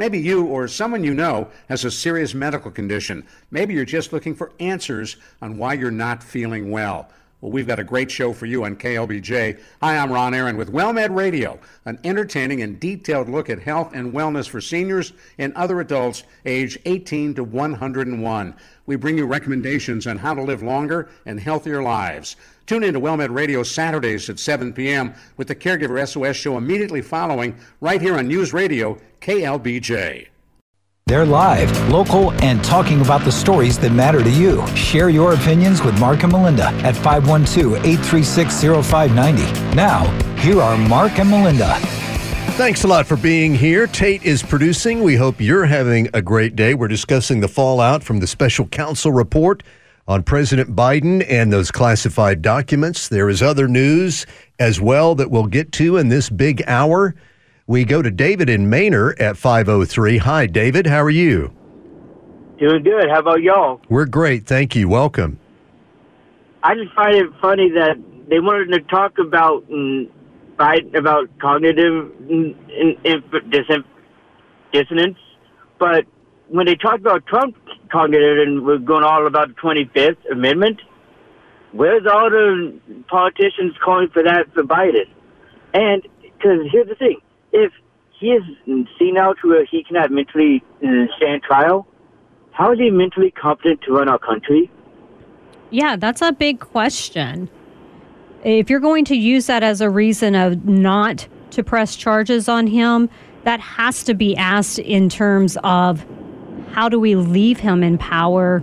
Maybe you or someone you know has a serious medical condition. Maybe you're just looking for answers on why you're not feeling well. Well, we've got a great show for you on KLBJ. Hi, I'm Ron Aaron with WellMed Radio, an entertaining and detailed look at health and wellness for seniors and other adults age 18 to 101. We bring you recommendations on how to live longer and healthier lives. Tune in to WellMed Radio Saturdays at 7 p.m. with the Caregiver SOS show immediately following, right here on News Radio KLBJ. They're live, local, and talking about the stories that matter to you. Share your opinions with Mark and Melinda at 512 836 0590. Now, here are Mark and Melinda. Thanks a lot for being here. Tate is producing. We hope you're having a great day. We're discussing the fallout from the special counsel report on President Biden and those classified documents. There is other news as well that we'll get to in this big hour. We go to David in Manor at 503. Hi, David. How are you? Doing good. How about y'all? We're great. Thank you. Welcome. I just find it funny that they wanted to talk about mm, Biden about cognitive mm, in, in, dis- dissonance, but when they talked about Trump cognitive and we're going all about the 25th Amendment, where's all the politicians calling for that for Biden? And because here's the thing if he is seen out to where he cannot mentally uh, stand trial, how is he mentally competent to run our country? Yeah, that's a big question. If you're going to use that as a reason of not to press charges on him, that has to be asked in terms of how do we leave him in power?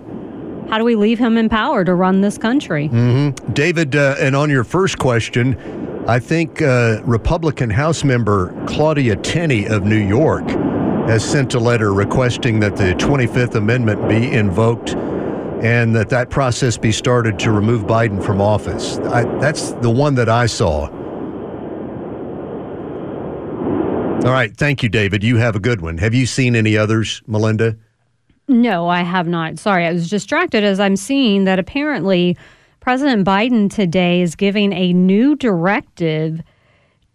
How do we leave him in power to run this country? Mm-hmm. David, uh, and on your first question, I think uh, Republican House member Claudia Tenney of New York has sent a letter requesting that the 25th Amendment be invoked and that that process be started to remove Biden from office. I, that's the one that I saw. All right. Thank you, David. You have a good one. Have you seen any others, Melinda? No, I have not. Sorry, I was distracted as I'm seeing that apparently President Biden today is giving a new directive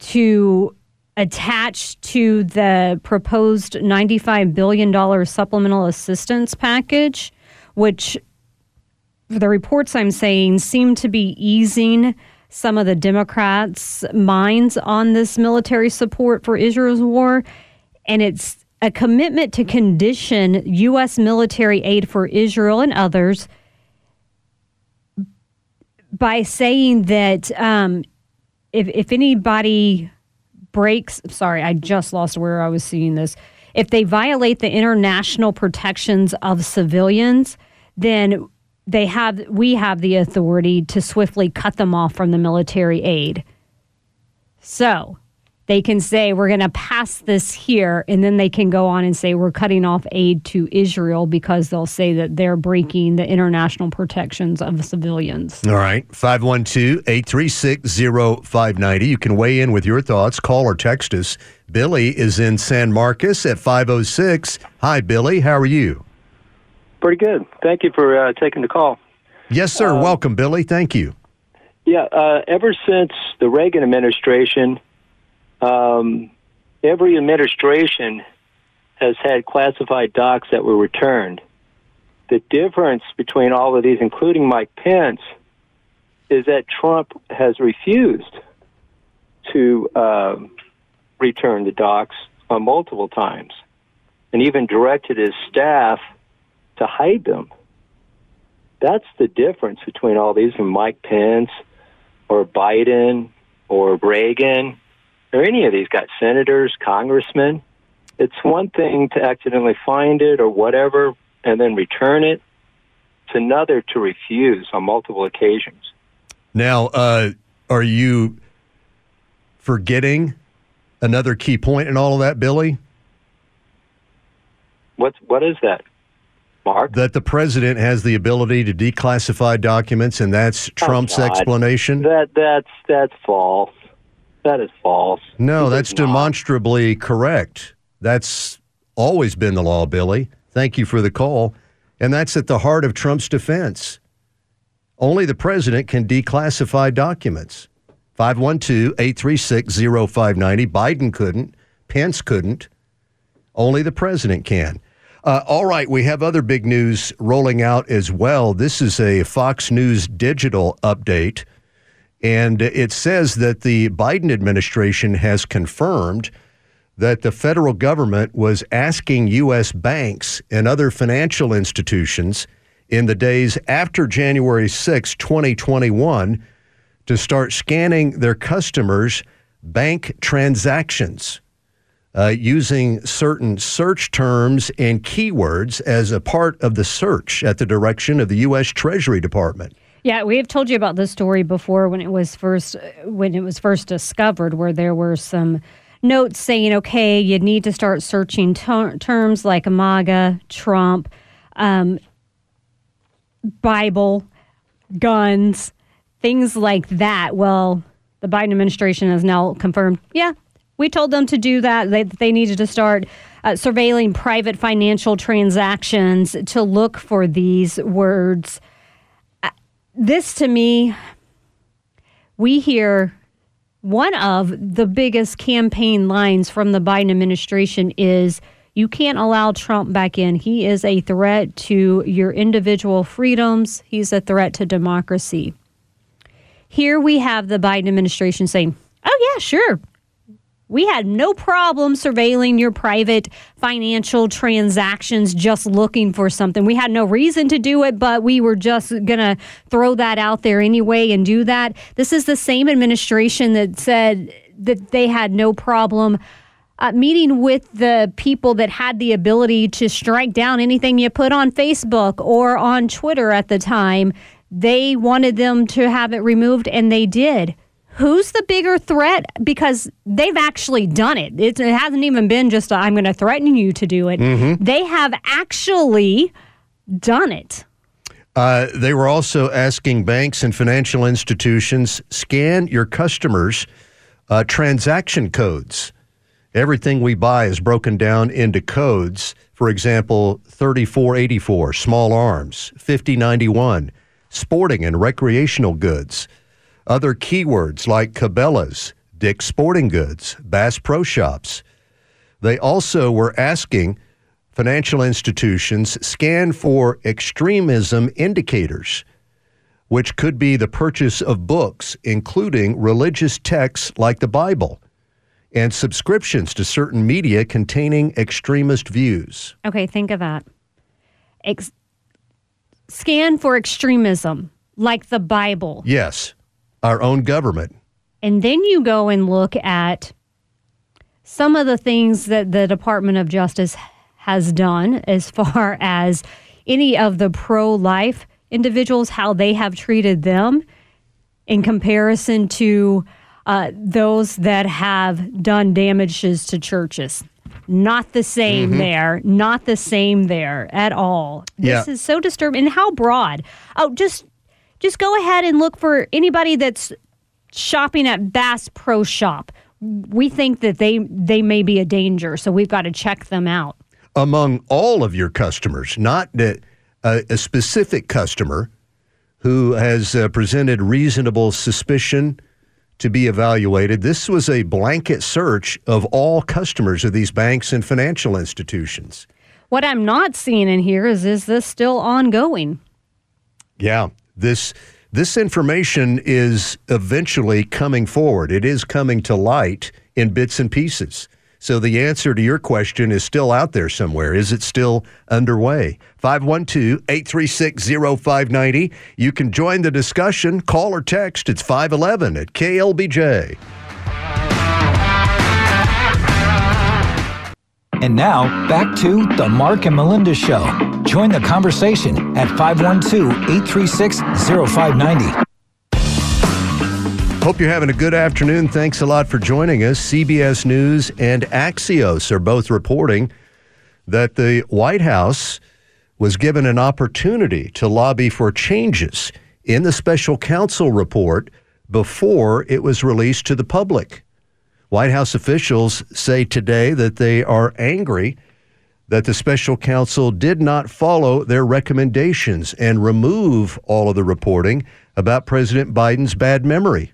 to attach to the proposed $95 billion supplemental assistance package, which the reports I'm saying seem to be easing some of the Democrats' minds on this military support for Israel's war. And it's a commitment to condition U.S. military aid for Israel and others by saying that um, if if anybody breaks, sorry, I just lost where I was seeing this. If they violate the international protections of civilians, then they have we have the authority to swiftly cut them off from the military aid. So they can say we're going to pass this here and then they can go on and say we're cutting off aid to Israel because they'll say that they're breaking the international protections of civilians. All right. 512-836-0590. You can weigh in with your thoughts, call or text us. Billy is in San Marcos at 506. Hi Billy, how are you? Pretty good. Thank you for uh, taking the call. Yes, sir. Um, Welcome, Billy. Thank you. Yeah, uh, ever since the Reagan administration um, every administration has had classified docs that were returned. The difference between all of these, including Mike Pence, is that Trump has refused to uh, return the docs on multiple times and even directed his staff to hide them. That's the difference between all these from Mike Pence or Biden or Reagan or any of these guys, senators, congressmen. It's one thing to accidentally find it or whatever and then return it. It's another to refuse on multiple occasions. Now, uh, are you forgetting another key point in all of that, Billy? What's what is that? Mark? That the president has the ability to declassify documents, and that's oh, Trump's oh, explanation. That that's that's false. That is false. No, that's demonstrably correct. That's always been the law, Billy. Thank you for the call. And that's at the heart of Trump's defense. Only the president can declassify documents. 512 836 0590. Biden couldn't. Pence couldn't. Only the president can. Uh, all right, we have other big news rolling out as well. This is a Fox News digital update, and it says that the Biden administration has confirmed that the federal government was asking U.S. banks and other financial institutions in the days after January 6, 2021, to start scanning their customers' bank transactions uh, using certain search terms and keywords as a part of the search at the direction of the U.S. Treasury Department. Yeah, we have told you about this story before when it was first when it was first discovered, where there were some notes saying, okay, you need to start searching ter- terms like MAGA, Trump, um, Bible, guns, things like that. Well, the Biden administration has now confirmed, yeah, we told them to do that. They, they needed to start uh, surveilling private financial transactions to look for these words. This to me, we hear one of the biggest campaign lines from the Biden administration is you can't allow Trump back in. He is a threat to your individual freedoms, he's a threat to democracy. Here we have the Biden administration saying, oh, yeah, sure, we had no problem surveilling your private financial transactions just looking for something. We had no reason to do it, but we were just going to throw that out there anyway and do that. This is the same administration that said that they had no problem. Uh, meeting with the people that had the ability to strike down anything you put on Facebook or on Twitter at the time. They wanted them to have it removed, and they did who's the bigger threat? Because they've actually done it. It, it hasn't even been just, i am going to threaten you to do it. Mm-hmm. They have actually done it. Uh, they were also asking banks and financial institutions scan your customers' uh, transaction codes. Everything we buy is broken down into codes. For example, 3484, small arms, 5091, sporting and recreational goods, other keywords like Cabela's, Dick's Sporting Goods, Bass Pro Shops. They also were asking financial institutions scan for extremism indicators, which could be the purchase of books, including religious texts like the Bible, and subscriptions to certain media containing extremist views. Okay, think of that. Ex- scan for extremism like the Bible. Yes our own government. And then you go and look at some of the things that the Department of Justice has done as far as any of the pro life individuals, how they have treated them in comparison to uh, those that have done damages to churches. Not the same mm-hmm. there. Not the same there at all. This yeah. is so disturbing. And how broad? Oh, just just go ahead and look for anybody that's shopping at Bass Pro Shop. We think that they they may be a danger, so we've got to check them out. Among all of your customers, not a, a specific customer who has uh, presented reasonable suspicion to be evaluated. This was a blanket search of all customers of these banks and financial institutions. What I'm not seeing in here is is this still ongoing? Yeah, this this information is eventually coming forward. It is coming to light in bits and pieces. So the answer to your question is still out there somewhere. Is it still underway? 512 836 0590. You can join the discussion. Call or text. It's 511 at KLBJ. And now, back to the Mark and Melinda Show. Join the conversation at 512 836 0590. Hope you're having a good afternoon. Thanks a lot for joining us. CBS News and Axios are both reporting that the White House was given an opportunity to lobby for changes in the special counsel report before it was released to the public. White House officials say today that they are angry that the special counsel did not follow their recommendations and remove all of the reporting about President Biden's bad memory.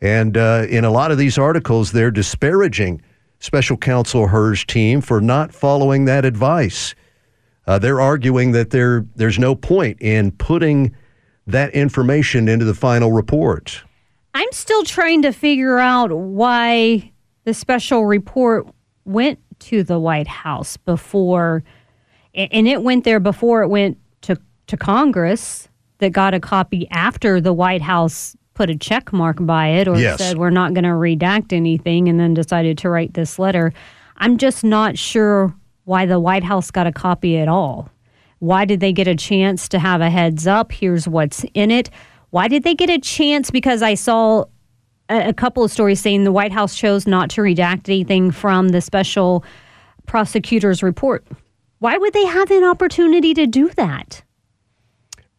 And uh, in a lot of these articles, they're disparaging special counsel Hur's team for not following that advice. Uh, they're arguing that there there's no point in putting that information into the final report. I'm still trying to figure out why the special report went to the White House before, and it went there before it went to, to Congress that got a copy after the White House put a check mark by it or Yes. said we're not going to redact anything and then decided to write this letter. I'm just not sure why the White House got a copy at all. Why did they get a chance to have a heads up? Here's what's in it. Why did they get a chance? Because I saw a, a couple of stories saying the White House chose not to redact anything from the special prosecutor's report. Why would they have an opportunity to do that?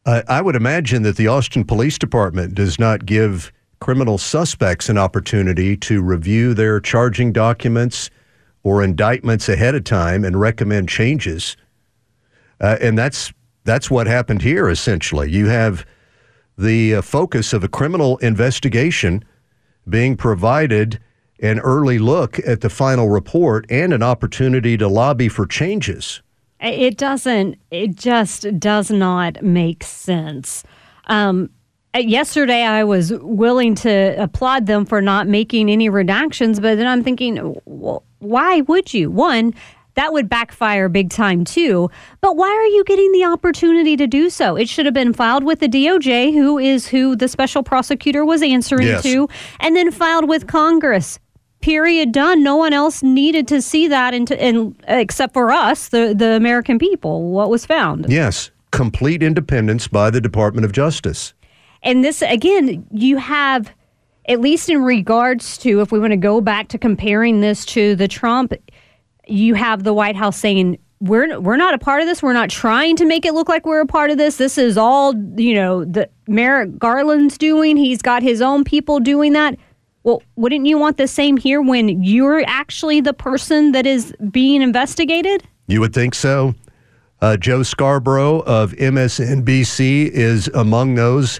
Uh, I would imagine that the Austin Police Department does not give criminal suspects an opportunity to review their charging documents or indictments ahead of time and recommend changes. Uh, and that's that's what happened here. Essentially, you have the uh, focus of a criminal investigation being provided an early look at the final report and an opportunity to lobby for changes. It doesn't. It just does not make sense. Um, uh, yesterday, I was willing to applaud them for not making any redactions, but then I'm thinking, why would you? One, that would backfire big time too. But why are you getting the opportunity to do so? It should have been filed with the DOJ, who is who the special prosecutor was answering Yes. to, and then filed with Congress. Period. Done. No one else needed to see that, and, and except for us, the the American people. What was found, Yes, complete independence by the Department of Justice. and this again, you have, at least in regards to, if we want to go back to comparing this to the Trump, you have the White House saying. We're, we're not a part of this. We're not trying to make it look like we're a part of this. This is all, you know, the Merrick Garland's doing. He's got his own people doing that. Well, wouldn't you want the same here when you're actually the person that is being investigated? You would think so. Uh, Joe Scarborough of MSNBC is among those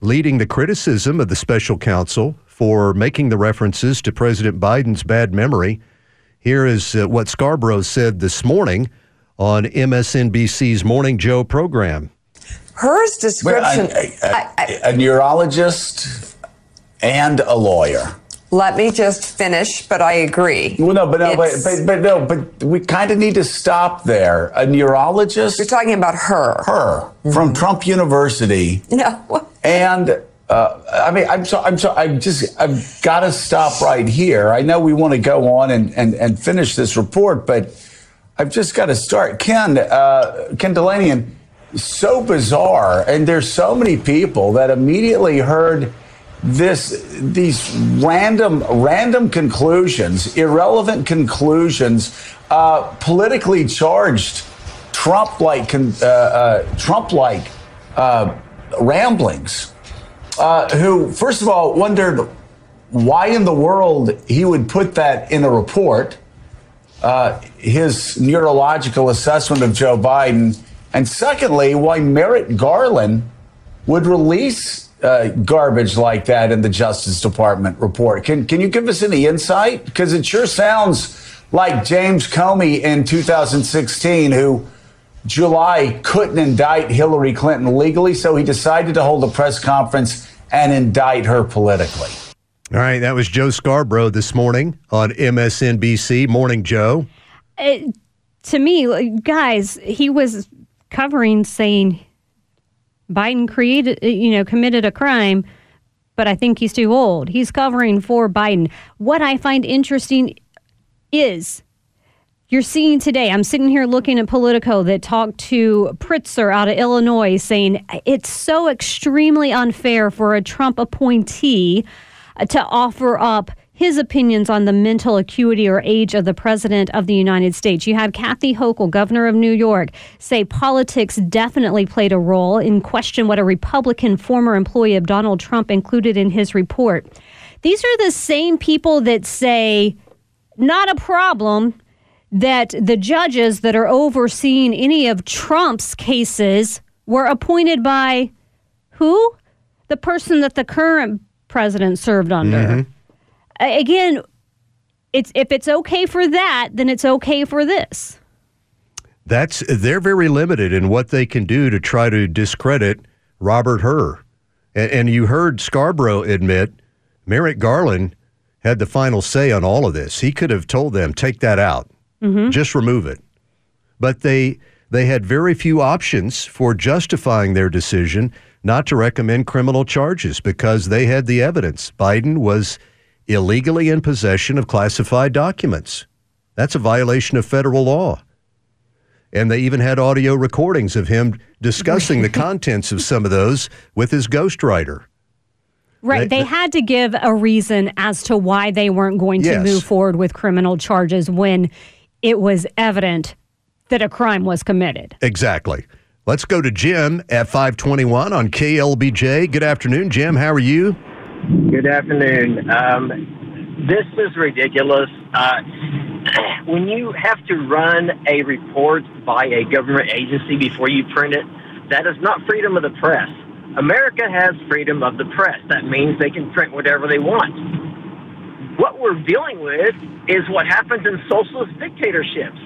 leading the criticism of the special counsel for making the references to President Biden's bad memory. Here is uh, what Scarborough said this morning on MSNBC's Morning Joe program. Hur's Well, description. a, a- I- I- a neurologist and a lawyer. let me just finish, but I agree. Well, no, but no, but, but, but no, but we kind of need to stop there. A neurologist, You're talking about her. her from Trump University, No. and uh, I mean, I'm so, I'm so, I'm just, I've got to stop right here. I know we want to go on and, and, and finish this report, but I've just got to start. Ken, uh, Ken Dilanian, so bizarre, and there's so many people that immediately heard this, these random, random conclusions, irrelevant conclusions, uh, politically charged, Trump-like, uh, uh, Trump-like uh, ramblings uh, who, first of all, wondered why in the world he would put that in a report, uh, his neurological assessment of Joe Biden, and secondly, why Merrick Garland would release uh, garbage like that in the Justice Department report. Can can you give us any insight? Because it sure sounds like James Comey in 2016, who July couldn't indict Hillary Clinton legally, so he decided to hold a press conference and indict her politically. All right, that was Joe Scarborough this morning on MSNBC. Morning, Joe. it, to me, guys, he was covering saying Biden created, uh, you know, committed a crime, but I think he's too old. He's covering for Biden. What I find interesting is you're seeing today, I'm sitting here looking at Politico that talked to Pritzker out of Illinois saying it's so extremely unfair for a Trump appointee uh, to offer up his opinions on the mental acuity or age of the president of the United States. You had Kathy Hochul, governor of New York, say politics definitely played a role in question what a Republican former employee of Donald Trump included in his report. These are the same people that say, not a problem that the judges that are overseeing any of Trump's cases were appointed by who? The person that the current president served under. Mm-hmm. A- Again, it's if it's okay for that, then it's okay for this. That's they're very limited in what they can do to try to discredit Robert Hur. And, and you heard Scarborough admit Merrick Garland had the final say on all of this. He could have told them, take that out, Mm-hmm. just remove it. But they they had very few options for justifying their decision not to recommend criminal charges because they had the evidence. Biden was illegally in possession of classified documents. That's a violation of federal law. And they even had audio recordings of him discussing the contents of some of those with his ghostwriter. Right. They- They, had to give a reason as to why they weren't going to Yes. move forward with criminal charges when it was evident that a crime was committed. Exactly. Let's go to Jim at 521 on KLBJ. Good afternoon, Jim. How are you? Good afternoon. Um, this is ridiculous. Uh, when you have to run a report by a government agency before you print it, that is not freedom of the press. America has freedom of the press. That means they can print whatever they want. What we're dealing with is what happens in socialist dictatorships.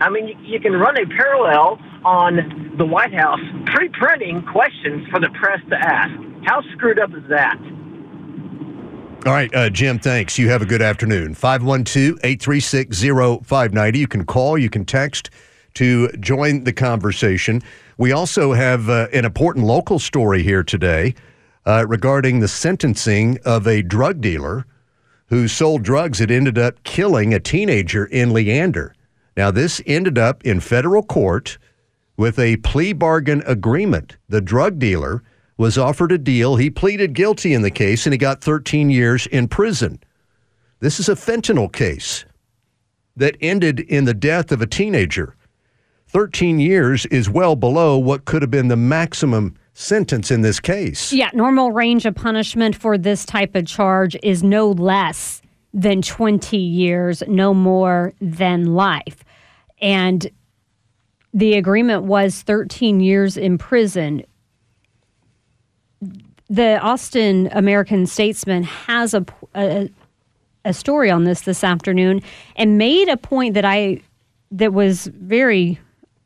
I mean, you, you can run a parallel on the White House pre printing questions for the press to ask. How screwed up is that? All right, uh, Jim, thanks. You have a good afternoon. 512 836 0590. You can call, you can text to join the conversation. We also have uh, an important local story here today uh, regarding the sentencing of a drug dealer who sold drugs that ended up killing a teenager in Leander. Now, this ended up in federal court with a plea bargain agreement. The drug dealer was offered a deal. He pleaded guilty in the case and he got 13 years in prison. This is a fentanyl case that ended in the death of a teenager. 13 years is well below what could have been the maximum sentence in this case. Yeah, normal range of punishment for this type of charge is no less than 20 years, no more than life. And the agreement was 13 years in prison. The Austin American Statesman has a, a, a story on this this afternoon and made a point that I that was very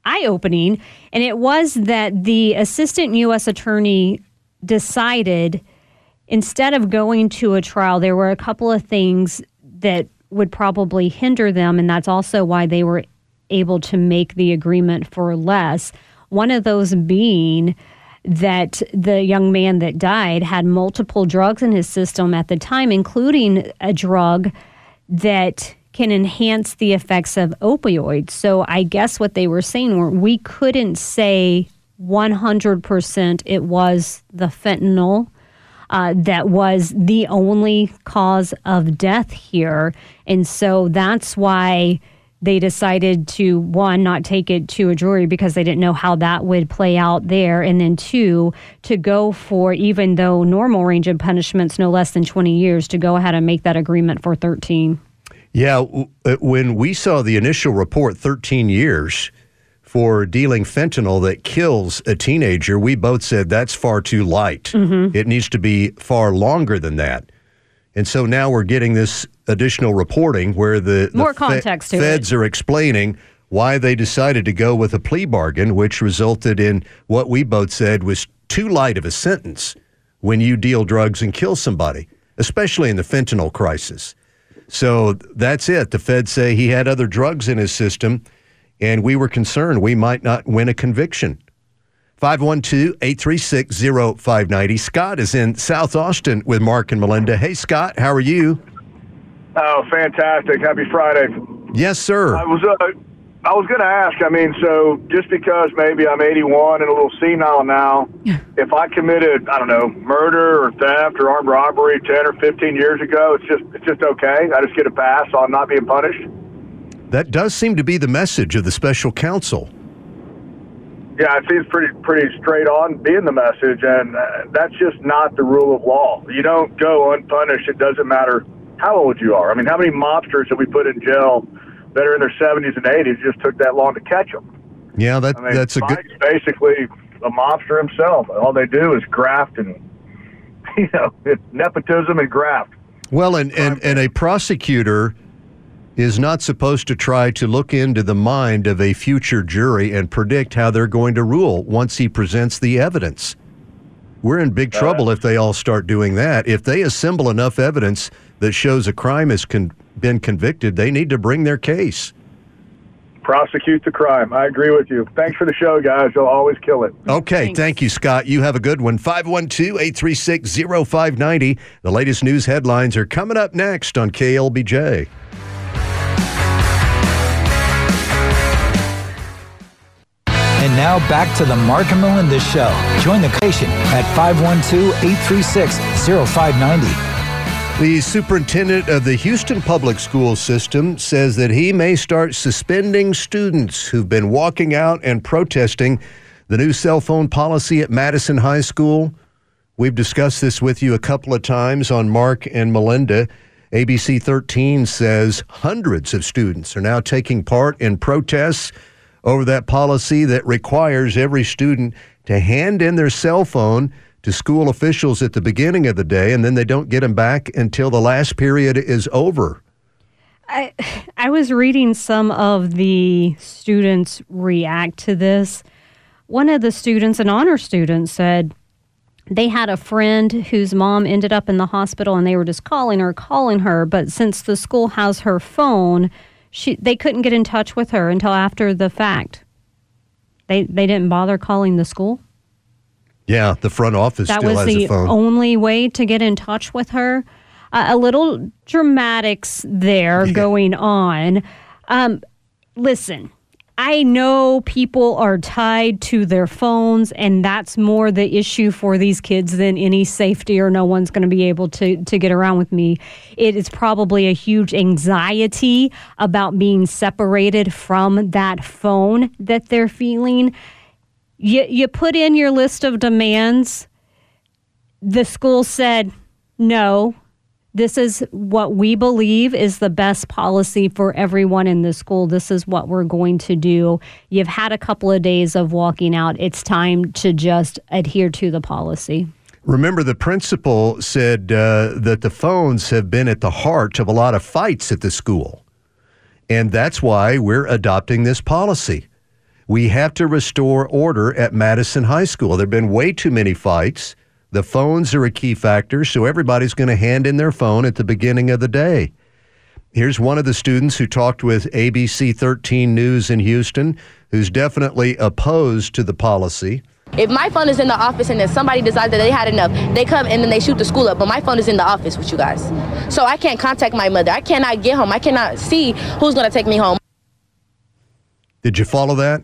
eye opening, and it was that the assistant U.S. attorney decided instead of going to a trial, there were a couple of things that would probably hinder them, and that's also why they were able to make the agreement for less. One of those being that the young man that died had multiple drugs in his system at the time, including a drug that can enhance the effects of opioids. So I guess what they were saying were we couldn't say 100% it was the fentanyl uh, that was the only cause of death here. And so that's why they decided to, one, not take it to a jury because they didn't know how that would play out there. And then, two, to go for, even though normal range of punishment's no less than 20 years, to go ahead and make that agreement for 13. Yeah, uh, when we saw the initial report, 13 years for dealing fentanyl that kills a teenager, we both said that's far too light. It needs to be far longer than that. And so now we're getting this additional reporting where the, the More context to it. feds are explaining why they decided to go with a plea bargain, which resulted in what we both said was too light of a sentence when you deal drugs and kill somebody, especially in the fentanyl crisis. So that's it. The feds say he had other drugs in his system, and we were concerned we might not win a conviction. 512 836 0590. Scott is in South Austin with Mark and Melinda. Hey, Scott, how are you? Oh, fantastic! Happy Friday. Yes, sir. I was uh, I was going to ask. I mean, so just because maybe I'm 81 and a little senile now, if I committed I don't know murder or theft or armed robbery 10 or 15 years ago, it's just it's just okay. I just get a pass, so I'm not being punished. That does seem to be the message of the special counsel. Yeah, it seems pretty pretty straight on being the message, and uh, that's just not the rule of law. You don't go unpunished. It doesn't matter how old you are. I mean, how many mobsters have we put in jail that are in their 70s and 80s? It just took that long to catch them. Yeah, that I mean, that's a good. Basically a mobster himself. All they do is graft and you know it's nepotism and graft. Well, and, and, and a prosecutor is not supposed to try to look into the mind of a future jury and predict how they're going to rule once he presents the evidence. We're in big trouble if they all start doing that. If they assemble enough evidence that shows a crime is con- been convicted, they need to bring their case. Prosecute the crime. I agree with you. Thanks for the show, guys. You'll always kill it. Okay, thank you, Scott. You have a good one. 512 836 0590. The latest news headlines are coming up next on KLBJ. And now back to the Mark and Melinda Show. Join the station at 512 836 0590. The superintendent of the Houston Public School System says that he may start suspending students who've been walking out and protesting the new cell phone policy at Madison High School. We've discussed this with you a couple of times on Mark and Melinda. ABC 13 says hundreds of students are now taking part in protests over that policy that requires every student to hand in their cell phone to school officials at the beginning of the day, and then they don't get them back until the last period is over. I I was reading some of the students react to this. One of the students, an honor student, said they had a friend whose mom ended up in the hospital and they were just calling her, calling her, but since the school has her phone, she they couldn't get in touch with her until after the fact. They they didn't bother calling the school. Yeah, the front office that still was has the a phone. only way to get in touch with her. Uh, a little dramatics there going on. Um, listen, I know people are tied to their phones, and that's more the issue for these kids than any safety or no one's going to be able to to get around with me. It is probably a huge anxiety about being separated from that phone that they're feeling. You you put in your list of demands. The school said no. This is what we believe is the best policy for everyone in the school. This is what we're going to do. You've had a couple of days of walking out. It's time to just adhere to the policy. Remember, the principal said uh, that the phones have been at the heart of a lot of fights at the school. And that's why we're adopting this policy. We have to restore order at Madison High School. There have been way too many fights. The phones are a key factor, so everybody's going to hand in their phone at the beginning of the day. Here's one of the students who talked with ABC 13 News in Houston, who's definitely opposed to the policy. If my phone is in the office and then somebody decides that they had enough, they come and then they shoot the school up. But my phone is in the office with you guys. So I can't contact my mother. I cannot get home. I cannot see who's going to take me home. Did you follow that?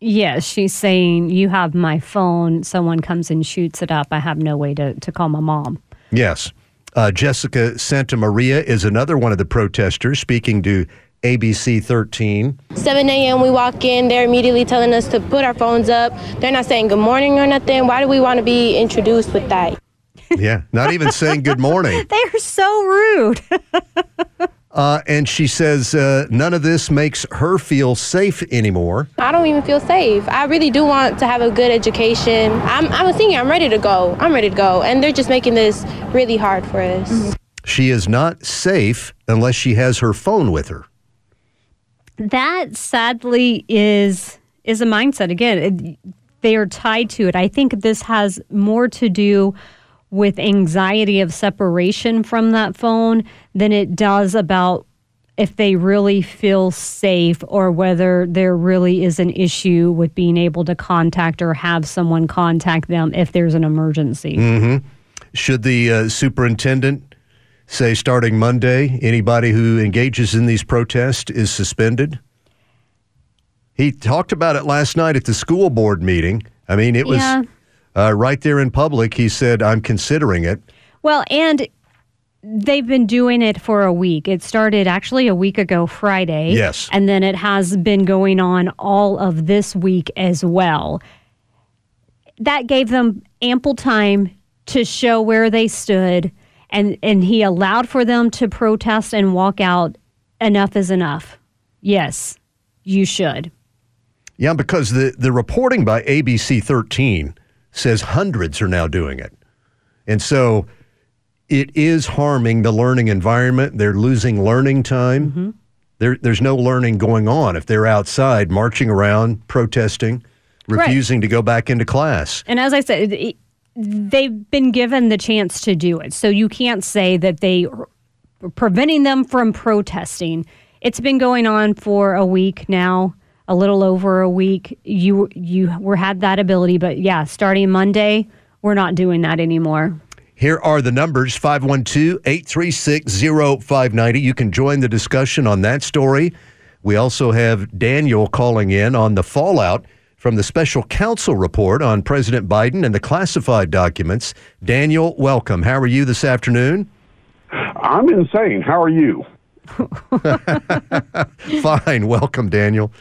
Yes, she's saying, You have my phone. Someone comes and shoots it up. I have no way to, to call my mom. Yes. Uh, Jessica Santa Maria is another one of the protesters speaking to ABC 13. 7 a.m. we walk in, they're immediately telling us to put our phones up. They're not saying good morning or nothing. Why do we want to be introduced with that? Yeah, not even saying good morning. They are so rude. Uh, and she says uh, none of this makes her feel safe anymore. I don't even feel safe. I really do want to have a good education. I'm, I'm a senior. I'm ready to go. I'm ready to go. And they're just making this really hard for us. She is not safe unless she has her phone with her. that sadly is is a mindset again it, they are tied to it i think this has more to do with anxiety of separation from that phone than it does about if they really feel safe or whether there really is an issue with being able to contact or have someone contact them if there's an emergency hmm Should the uh, superintendent say starting Monday, anybody who engages in these protests is suspended? He talked about it last night at the school board meeting. I mean, it was Yeah. Uh, right there in public. He said, I'm considering it. Well, and they've been doing it for a week. It started actually a week ago Friday. Yes. And then it has been going on all of this week as well. That gave them ample time to show where they stood and and he allowed for them to protest and walk out enough is enough. Yes. You should. Yeah, because the, the reporting by ABC 13 says hundreds are now doing it. And so it is harming the learning environment. They're losing learning time. Mm-hmm. There, there's no learning going on if they're outside marching around, protesting, Right. refusing to go back into class. And as I said, it- they've been given the chance to do it. So you can't say that they are preventing them from protesting. It's been going on for a week now, a little over a week. You you were had that ability, but yeah, starting Monday, we're not doing that anymore. Here are the numbers 512 836 0590. You can join the discussion on that story. We also have Daniel calling in on the fallout from the special counsel report on President Biden and the classified documents. Daniel, welcome. How are you this afternoon? I'm insane. How are you? Fine. Welcome, Daniel.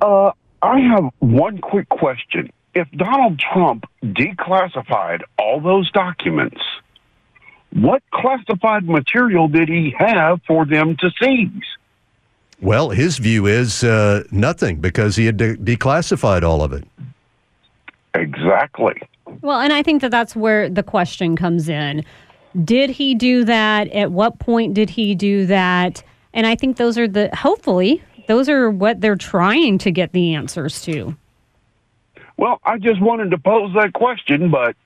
Uh, I have one quick question. If Donald Trump declassified all those documents, what classified material did he have for them to seize? Well, his view is uh, nothing because he had de- declassified all of it. Exactly. Well, and I think that that's where the question comes in. Did he do that? At what point did he do that? And I think those are the hopefully those are what they're trying to get the answers to. Well, I just wanted to pose that question, but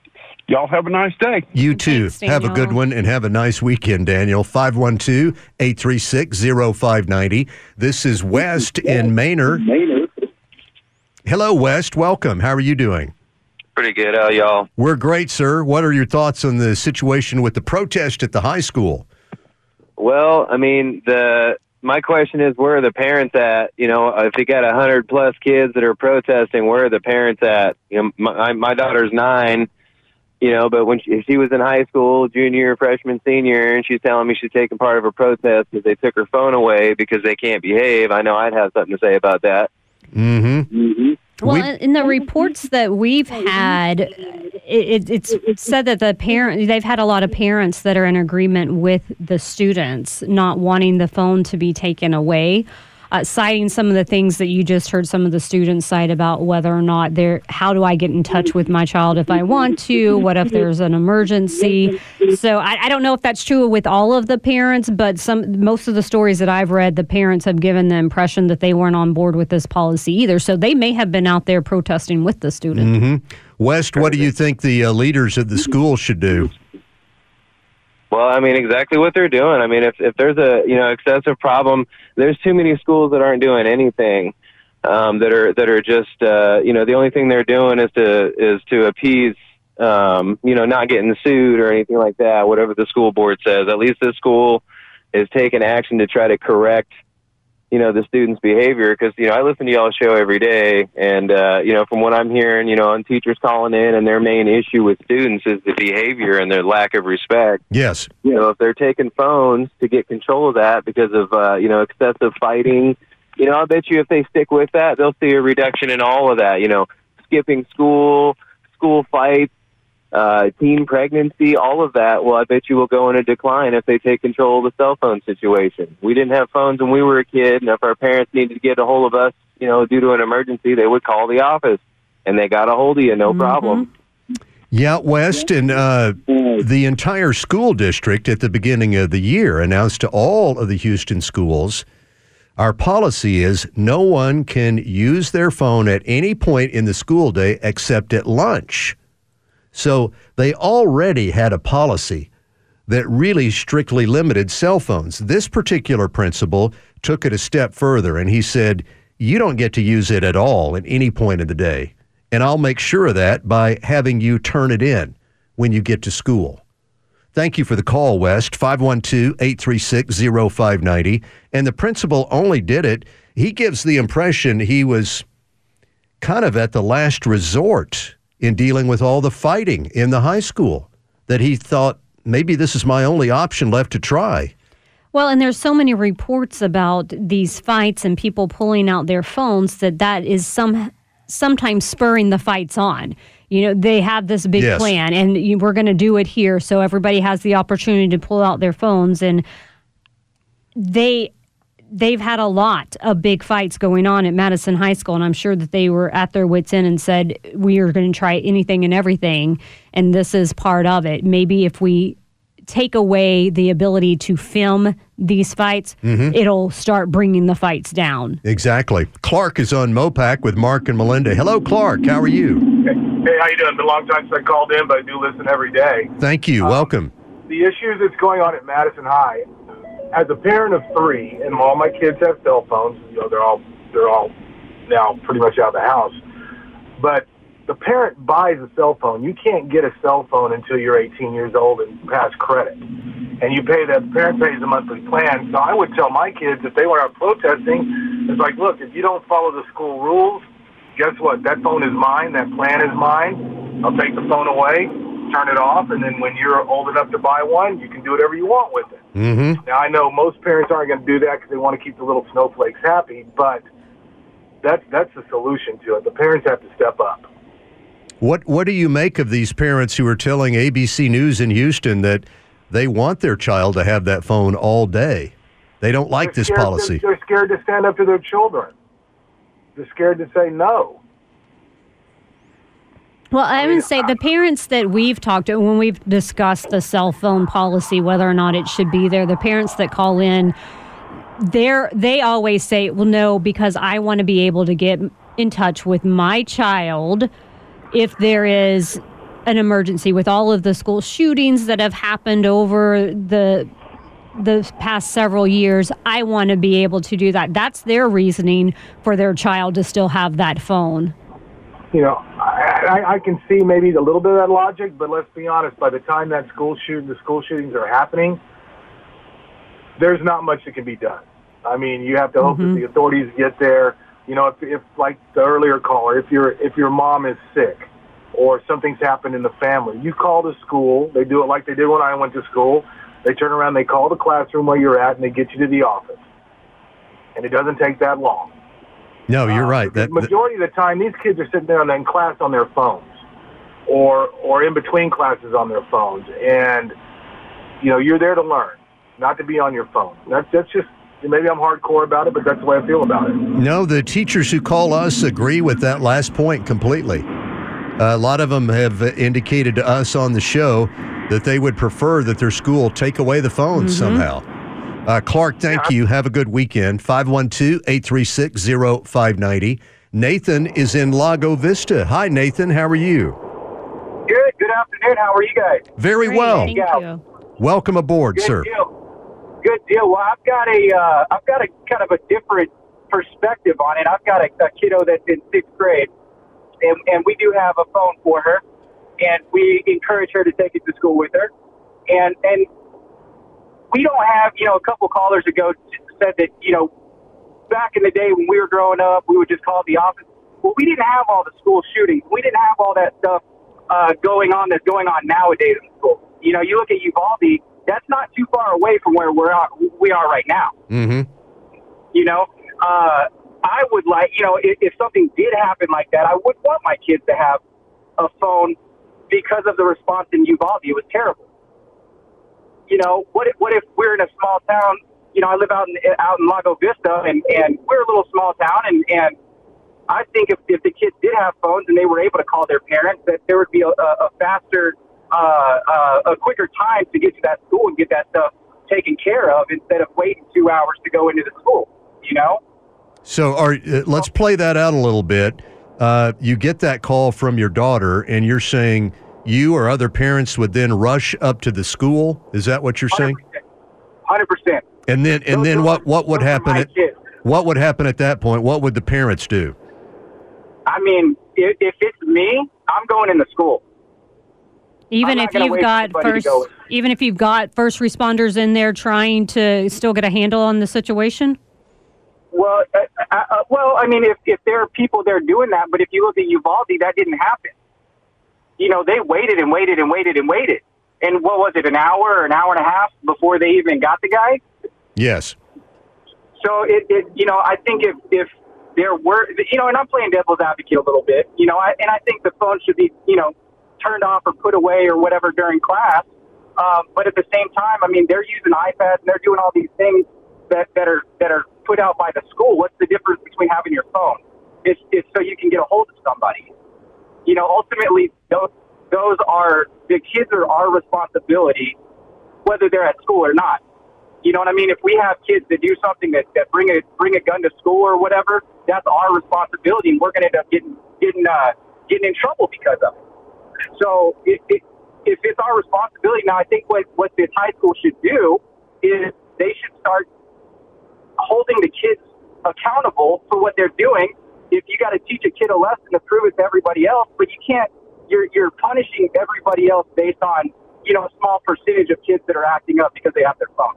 y'all have a nice day. You too. have a good one and have a nice weekend, Daniel. 512 836 0590. This is West in Manor. Hello, West. Welcome. How are you doing? Pretty good. How y'all? We're great, sir. What are your thoughts on the situation with the protest at the high school? Well, I mean, the my question is, where are the parents at? You know, if you got a hundred plus kids that are protesting, where are the parents at? You know, my my daughter's nine. You know, but when she, if she was in high school, junior, freshman, senior, and she's telling me she's taking part of a protest because they took her phone away because they can't behave, I know I'd have something to say about that. Mm-hmm. Well, in the reports that we've had, it, it, it's said that the parent they've had a lot of parents that are in agreement with the students not wanting the phone to be taken away, uh, citing some of the things that you just heard some of the students cite about whether or not they're how do I get in touch with my child if I want to? What if there's an emergency? So I, I don't know if that's true with all of the parents, but some most of the stories that I've read, the parents have given the impression that they weren't on board with this policy either. So they may have been out there protesting with the student. hmm West, what do you think the uh, leaders of the school should do? Well, I mean, exactly what they're doing. I mean, if if there's a you know excessive problem, there's too many schools that aren't doing anything. Um, that are that are just uh, you know the only thing they're doing is to is to appease um, you know not getting sued or anything like that. Whatever the school board says, at least this school is taking action to try to correct you know the students' behavior because you know I listen to y'all's show every day, and uh, you know from what I'm hearing, you know, and teachers calling in, and their main issue with students is the behavior and their lack of respect. Yes. You know, if they're taking phones to get control of that because of uh, you know excessive fighting, you know, I bet you if they stick with that, they'll see a reduction in all of that. You know, skipping school, school fights, uh, teen pregnancy, all of that. Well, I bet you will go in a decline if they take control of the cell phone situation. We didn't have phones when we were a kid, and if our parents needed to get a hold of us, you know, due to an emergency, they would call the office, and they got a hold of you, no problem. Yeah, West and uh, the entire school district at the beginning of the year announced to all of the Houston schools our policy is no one can use their phone at any point in the school day except at lunch. So they already had a policy that really strictly limited cell phones. This particular principal took it a step further and he said, You don't get to use it at all at any point in the day. And I'll make sure of that by having you turn it in when you get to school. Thank you for the call, West. 512 836 0590. And the principal only did it. He gives the impression he was kind of at the last resort in dealing with all the fighting in the high school, that he thought maybe this is my only option left to try. Well, and there's so many reports about these fights and people pulling out their phones that that is some sometimes spurring the fights on. You know, they have this big Yes. plan, and you, we're going to do it here, so everybody has the opportunity to pull out their phones, and they they've had a lot of big fights going on at Madison High School, and I'm sure that they were at their wits' end and said, "We are going to try anything and everything," and this is part of it. Maybe if we take away the ability to film these fights, Mhm. it'll start bringing the fights down. Exactly. Clark is on Mopac with Mark and Melinda. Hello, Clark. How are you? Hey, how you doing? Been a long time since I called in, but I do listen every day. Thank you. Welcome. The issues that's going on at Madison High, as a parent of three, and all my kids have cell phones. You know, they're all they're all now pretty much out of the house. But the parent buys a cell phone. You can't get a cell phone until you're 18 years old and pass credit, and you pay that. The parent pays a monthly plan. So I would tell my kids if they were out protesting, it's like, look, if you don't follow the school rules, guess what? That phone is mine. That plan is mine. I'll take the phone away, turn it off, and then when you're old enough to buy one, you can do whatever you want with it. Mm-hmm. Now I know most parents aren't going to do that because they want to keep the little snowflakes happy, but that's that's the solution to it. The parents have to step up. What What do you make of these parents who are telling ABC News in Houston that they want their child to have that phone all day? They don't like this policy. They're, they're scared to stand up to their children. They're scared to say no. Well, I oh, would say the parents that we've talked to when we've discussed the cell phone policy, whether or not it should be there, the parents that call in, they're they always say, "Well, no, because I want to be able to get in touch with my child if there is an emergency with all of the school shootings that have happened over the the past several years. I want to be able to do that. That's their reasoning for their child to still have that phone." You know, I, I, can see maybe a little bit of that logic, but let's be honest. By the time that school shoot, the school shootings are happening, there's not much that can be done. I mean, you have to hope that mm-hmm. the authorities get there. You know, if, if like the earlier caller, if your if your mom is sick or something's happened in the family, you call the school. They do it like they did when I went to school. They turn around, they call the classroom where you're at, and they get you to the office. And it doesn't take that long. No, you're uh, right. That, The majority of the time, these kids are sitting there in class on their phones, or or in between classes on their phones, and you know you're there to learn, not to be on your phone. That's that's just maybe I'm hardcore about it, but that's the way I feel about it. No, the teachers who call us agree with that last point completely. a lot of them have indicated to us on the show that they would prefer that their school take away the phones mm-hmm. somehow. Uh, Clark, thank you. Have a good weekend. 512 836 0590. Nathan is in Lago Vista. Hi, Nathan. How are you? Good. Good afternoon. How are you guys? Very well. Thank you. Welcome aboard, Good sir. deal. Good deal. Well, I've got a, uh, I've got a kind of a different perspective on it. I've got a, a kiddo that's in sixth grade, and, and we do have a phone for her, and we encourage her to take it to school with her, and and we don't have, you know, a couple callers ago said that, you know, back in the day when we were growing up, we would just call the office. Well, we didn't have all the school shootings. We didn't have all that stuff uh, going on that's going on nowadays in school. You know, you look at Uvalde, that's not too far away from where we're at, we are right now. Mm-hmm. You know, uh, I would like, you know, if, if something did happen like that, I would want my kids to have a phone because of the response in Uvalde. It was terrible. You know, what if, what if we're in a small town? You know, I live out in out in Lago Vista, and and we're a little small town, and and I think if if the kids did have phones and they were able to call their parents, that there would be a, a faster, uh, uh, a quicker time to get to that school and get that stuff taken care of instead of waiting two hours to go into the school. You know. So, are, uh, let's play that out a little bit. Uh, you get that call from your daughter, and you're saying you or other parents would then rush up to the school. Is that what you're saying? Hundred percent. And then, and then what? What would happen at? kids. What would happen at that point? What would the parents do? I mean, if, if it's me, I'm going into school. Even if you've got first, go. even if you've got first responders in there trying to still get a handle on the situation. Well, uh, uh, uh, well, I mean, if if there are people there doing that, but if you look at Uvalde, that didn't happen. You know, they waited and waited and waited and waited, and what was it, an hour or an hour and a half before they even got the guy? Yes. So it, it you know, I think if if there were, you know, and I'm playing devil's advocate a little bit, you know, I, and I think the phone should be, you know, turned off or put away or whatever during class. Um, but at the same time, I mean, they're using iPads and they're doing all these things that, that are that are put out by the school. What's the difference between having your phone? It's, it's so you can get a hold of somebody. You know, ultimately, those those are the kids are our responsibility whether they're at school or not. You know what I mean? If we have kids that do something that, that bring a bring a gun to school or whatever, that's our responsibility, and we're going to end up getting getting uh, getting in trouble because of it. So it, it, if it's our responsibility now, I think what what this high school should do is they should start holding the kids accountable for what they're doing. If you got to teach a kid a lesson to prove it to everybody else, but you can't, you're you're punishing everybody else based on you know a small percentage of kids that are acting up because they have their phone.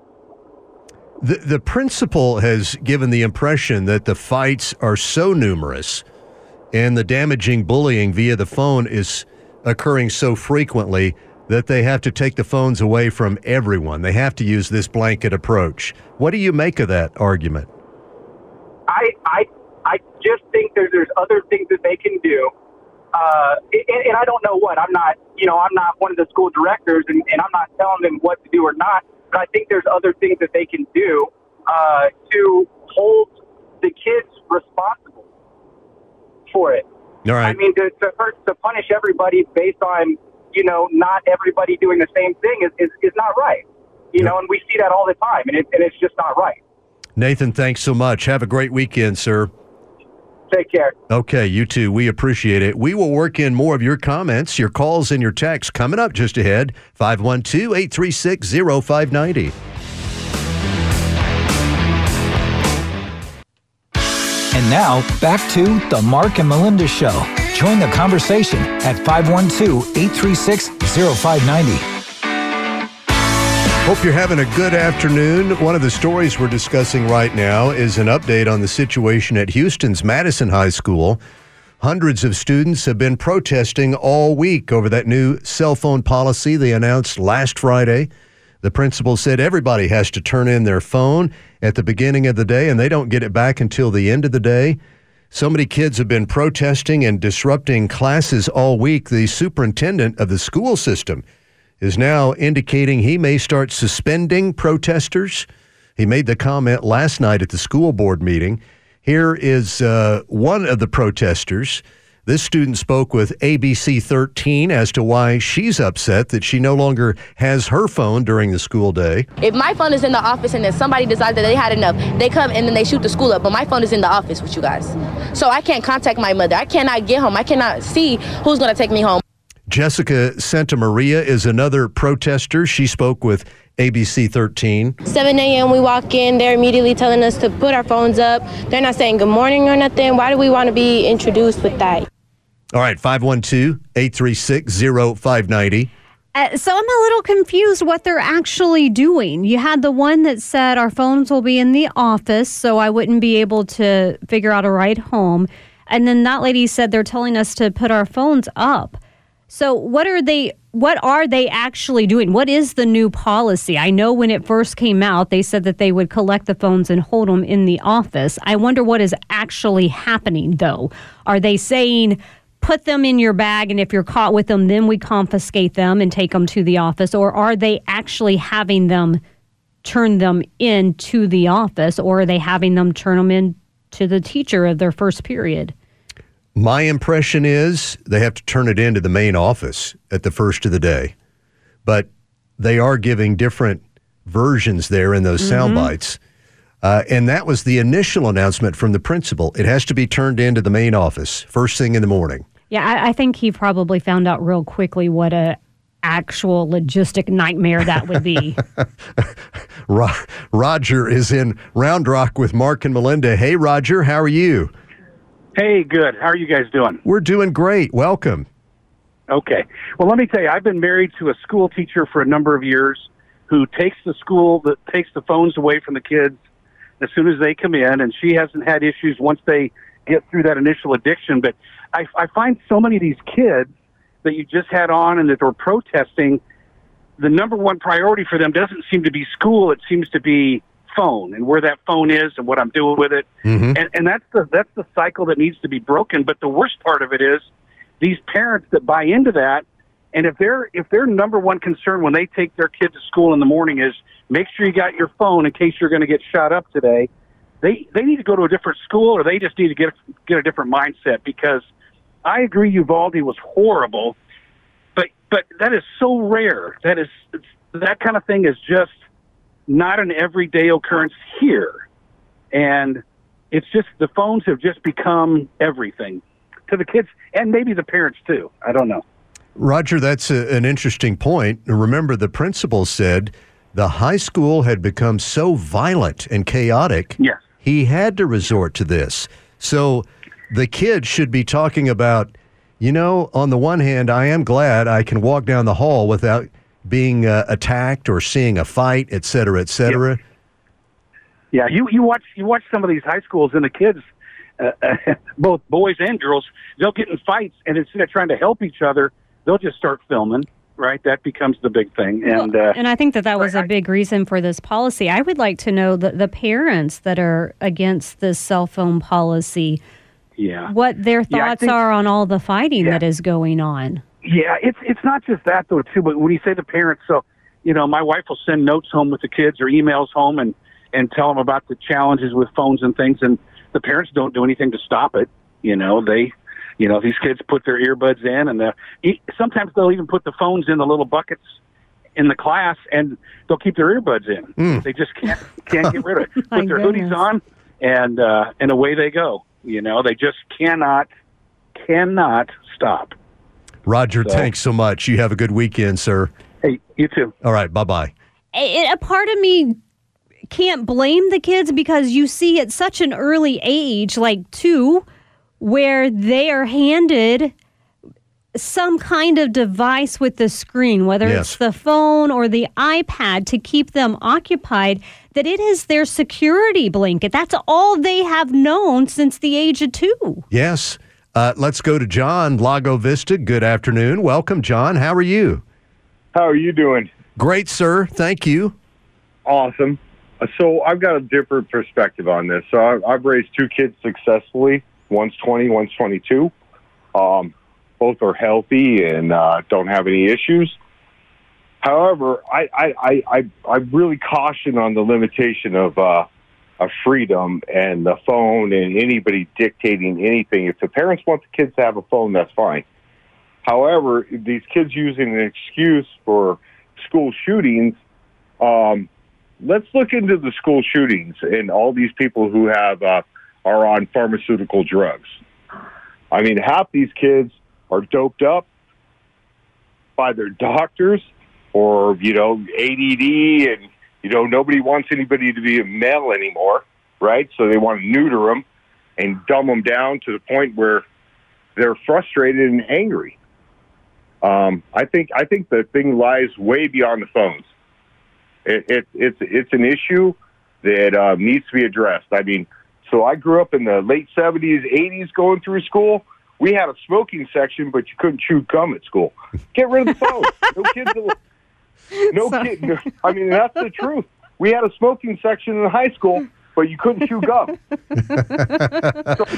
The, the principal has given the impression that the fights are so numerous and the damaging bullying via the phone is occurring so frequently that they have to take the phones away from everyone. They have to use this blanket approach. What do you make of that argument? I I I just think there's there's other things that they can do, uh, and, and I don't know what. I'm not you know I'm not one of the school directors, and, and I'm not telling them what to do or not. But I think there's other things that they can do uh, to hold the kids responsible for it. All right. I mean, to, to, to punish everybody based on, you know, not everybody doing the same thing is, is, is not right. You know, and we see that all the time, and, it, and it's just not right. Nathan, thanks so much. Have a great weekend, sir. Take care. Okay, you too. We appreciate it. We will work in more of your comments, your calls, and your texts coming up just ahead. 512 836 0590. And now, back to the Mark and Melinda Show. Join the conversation at 512 836 0590. Hope you're having a good afternoon. One of the stories we're discussing right now is an update on the situation at Houston's Madison High School. Hundreds of students have been protesting all week over that new cell phone policy they announced last Friday. The principal said everybody has to turn in their phone at the beginning of the day and they don't get it back until the end of the day. So many kids have been protesting and disrupting classes all week. The superintendent of the school system is now indicating he may start suspending protesters. He made the comment last night at the school board meeting. Here is uh, one of the protesters. This student spoke with ABC 13 as to why she's upset that she no longer has her phone during the school day. If my phone is in the office and then somebody decides that they had enough, they come and then they shoot the school up. But my phone is in the office with you guys. So I can't contact my mother. I cannot get home. I cannot see who's going to take me home. Jessica Santa Maria is another protester. She spoke with ABC 13. 7 a.m. we walk in, they're immediately telling us to put our phones up. They're not saying good morning or nothing. Why do we want to be introduced with that? All right, 512 836 0590. Uh, so I'm a little confused what they're actually doing. You had the one that said our phones will be in the office, so I wouldn't be able to figure out a ride home. And then that lady said they're telling us to put our phones up. So what are they what are they actually doing? What is the new policy? I know when it first came out, they said that they would collect the phones and hold them in the office. I wonder what is actually happening though. Are they saying put them in your bag and if you're caught with them then we confiscate them and take them to the office or are they actually having them turn them in to the office or are they having them turn them in to the teacher of their first period? My impression is they have to turn it into the main office at the first of the day. But they are giving different versions there in those Mm-hmm. sound bites. Uh, and that was the initial announcement from the principal. It has to be turned into the main office first thing in the morning. Yeah, I, I think he probably found out real quickly what a actual logistic nightmare that would be. Ro- Roger is in Round Rock with Mark and Melinda. Hey, Roger, how are you? Hey, good. How are you guys doing? We're doing great. Welcome. Okay. Well, let me tell you, I've been married to a school teacher for a number of years who takes the school that takes the phones away from the kids as soon as they come in, and she hasn't had issues once they get through that initial addiction. But I, I find so many of these kids that you just had on and that were protesting. The number one priority for them doesn't seem to be school; it seems to be phone and where that phone is and what I'm doing with it. Mm-hmm. And, and that's the that's the cycle that needs to be broken. But the worst part of it is these parents that buy into that, and if their if their number one concern when they take their kid to school in the morning is make sure you got your phone in case you're going to get shot up today, they they need to go to a different school or they just need to get get a different mindset because I agree Uvalde was horrible, but but that is so rare. That is that kind of thing is just not an everyday occurrence here, and it's just the phones have just become everything to the kids and maybe the parents too. I don't know. Roger, that's a, an interesting point. Remember, the principal said the high school had become so violent and chaotic. Yes. He had to resort to this. So the kids should be talking about, you know, on the one hand, I am glad I can walk down the hall without being uh, attacked or seeing a fight, et cetera, et cetera. Yeah, you you watch you watch some of these high schools and the kids, uh, both boys and girls, they'll get in fights and instead of trying to help each other, they'll just start filming. Right, that becomes the big thing, and uh, And I think that that was a big reason for this policy. I would like to know the, the parents that are against this cell phone policy, yeah, what their Yeah, thoughts think- are on all the fighting that is going on. Yeah, it's it's not just that though too. But when you say the parents, so you know, my wife will send notes home with the kids or emails home and and tell them about the challenges with phones and things, and the parents don't do anything to stop it. You know, they, you know, these kids put their earbuds in, and the, e- sometimes they'll even put the phones in the little buckets in the class, and they'll keep their earbuds in. Mm. They just can't can't get rid of it. Put their goodness. hoodies on, and uh, and away they go. You know, they just cannot cannot stop. Roger, So- thanks so much. You have a good weekend, sir. Hey, you too. All right, bye bye. a, a part of me can't blame the kids because you see at such an early age, like two, where they are handed some kind of device with the screen, whether Yes. it's the phone or the iPad to keep them occupied, that it is their security blanket. That's all they have known since the age of two. Yes. Uh, let's go to John, Lago Vista. Good afternoon. Welcome, John. How are you? How are you doing? Great, sir. Thank you. Awesome. Uh, So I've got a different perspective on this. So I've, I've raised two kids successfully. One's 20, one's 22. Um, both are healthy and uh, don't have any issues. However, I, I, I, I, I really caution on the limitation of, uh, of freedom and the phone and anybody dictating anything. If the parents want the kids to have a phone, that's fine. However, these kids using an excuse for school shootings, um, let's look into the school shootings and all these people who have uh, are on pharmaceutical drugs. I mean, half these kids are doped up by their doctors, or you know, ADD, and you know, nobody wants anybody to be a male anymore, right? So they want to neuter them and dumb them down to the point where they're frustrated and angry. Um, I think I think the thing lies way beyond the phones. It, it, it's it's an issue that uh, needs to be addressed. I mean, so I grew up in the late seventies, eighties, going through school. We had a smoking section, but you couldn't chew gum at school. Get rid of the phone. no kids. Will- No kid. no- I mean, that's the truth. We had a smoking section in high school, but you couldn't chew gum.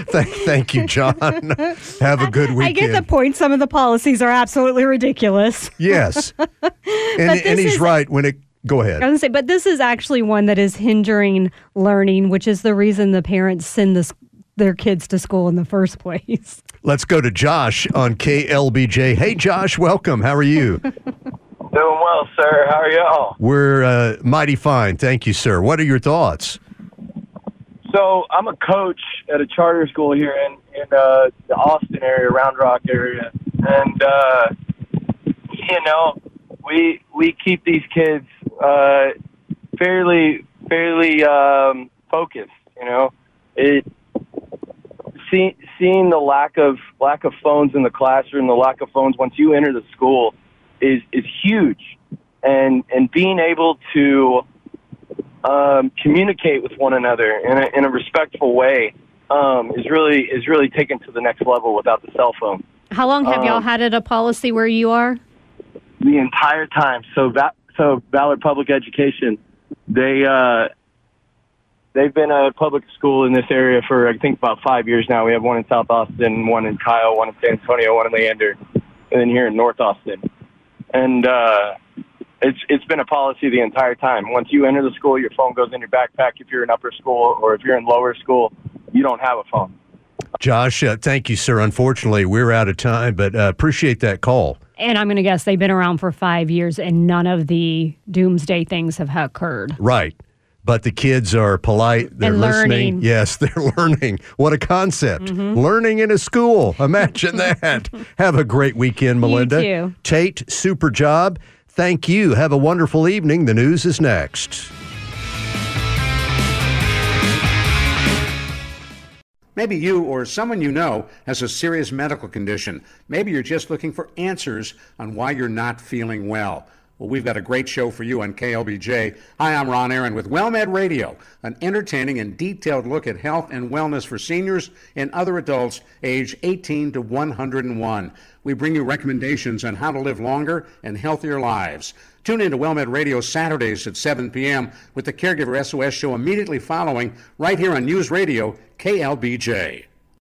Thank, thank you, John. Have a good weekend. I get the point. Some of the policies are absolutely ridiculous. Yes. And, and he's is- right when it. Go ahead. I was gonna say, but this is actually one that is hindering learning, which is the reason the parents send this, their kids to school in the first place. Let's go to Josh on KLBJ. Hey, Josh, welcome. How are you? Doing well, sir. How are y'all? We're uh, mighty fine. Thank you, sir. What are your thoughts? So I'm a coach at a charter school here in in uh, the Austin area, Round Rock area, and uh, you know we we keep these kids uh, fairly fairly um, focused. You know, it see, seeing the lack of lack of phones in the classroom, the lack of phones once you enter the school is is huge, and and being able to um, communicate with one another in a, in a respectful way um, is really is really taken to the next level without the cell phone. How long have y'all Um, had it a policy where you are? the entire time. So that so Valor Public Education, they uh, they've been a public school in this area for I think about five years now. We have one in South Austin, one in Kyle, one in San Antonio, one in Leander, and then here in North Austin. And uh, it's it's been a policy the entire time. Once you enter the school, your phone goes in your backpack. If you're in upper school or if you're in lower school, you don't have a phone. Josh, uh, thank you, sir. Unfortunately, we're out of time, but uh, appreciate that call. And I'm going to guess they've been around for five years and none of the doomsday things have occurred. Right. But the kids are polite. They're And listening. learning. Yes, they're learning. What a concept. Mhm. Learning in a school. Imagine that. Have a great weekend, Melinda. too. Tate, super job. Thank you. Have a wonderful evening. The news is next. Maybe you or someone you know has a serious medical condition. Maybe you're just looking for answers on why you're not feeling well. Well, we've got a great show for you on KLBJ. Hi, I'm Ron Aaron with WellMed Radio, an entertaining and detailed look at health and wellness for seniors and other adults age 18 to 101. We bring you recommendations on how to live longer and healthier lives. Tune in to WellMed Radio Saturdays at 7 p.m. with the Caregiver SOS show immediately following, right here on News Radio KLBJ.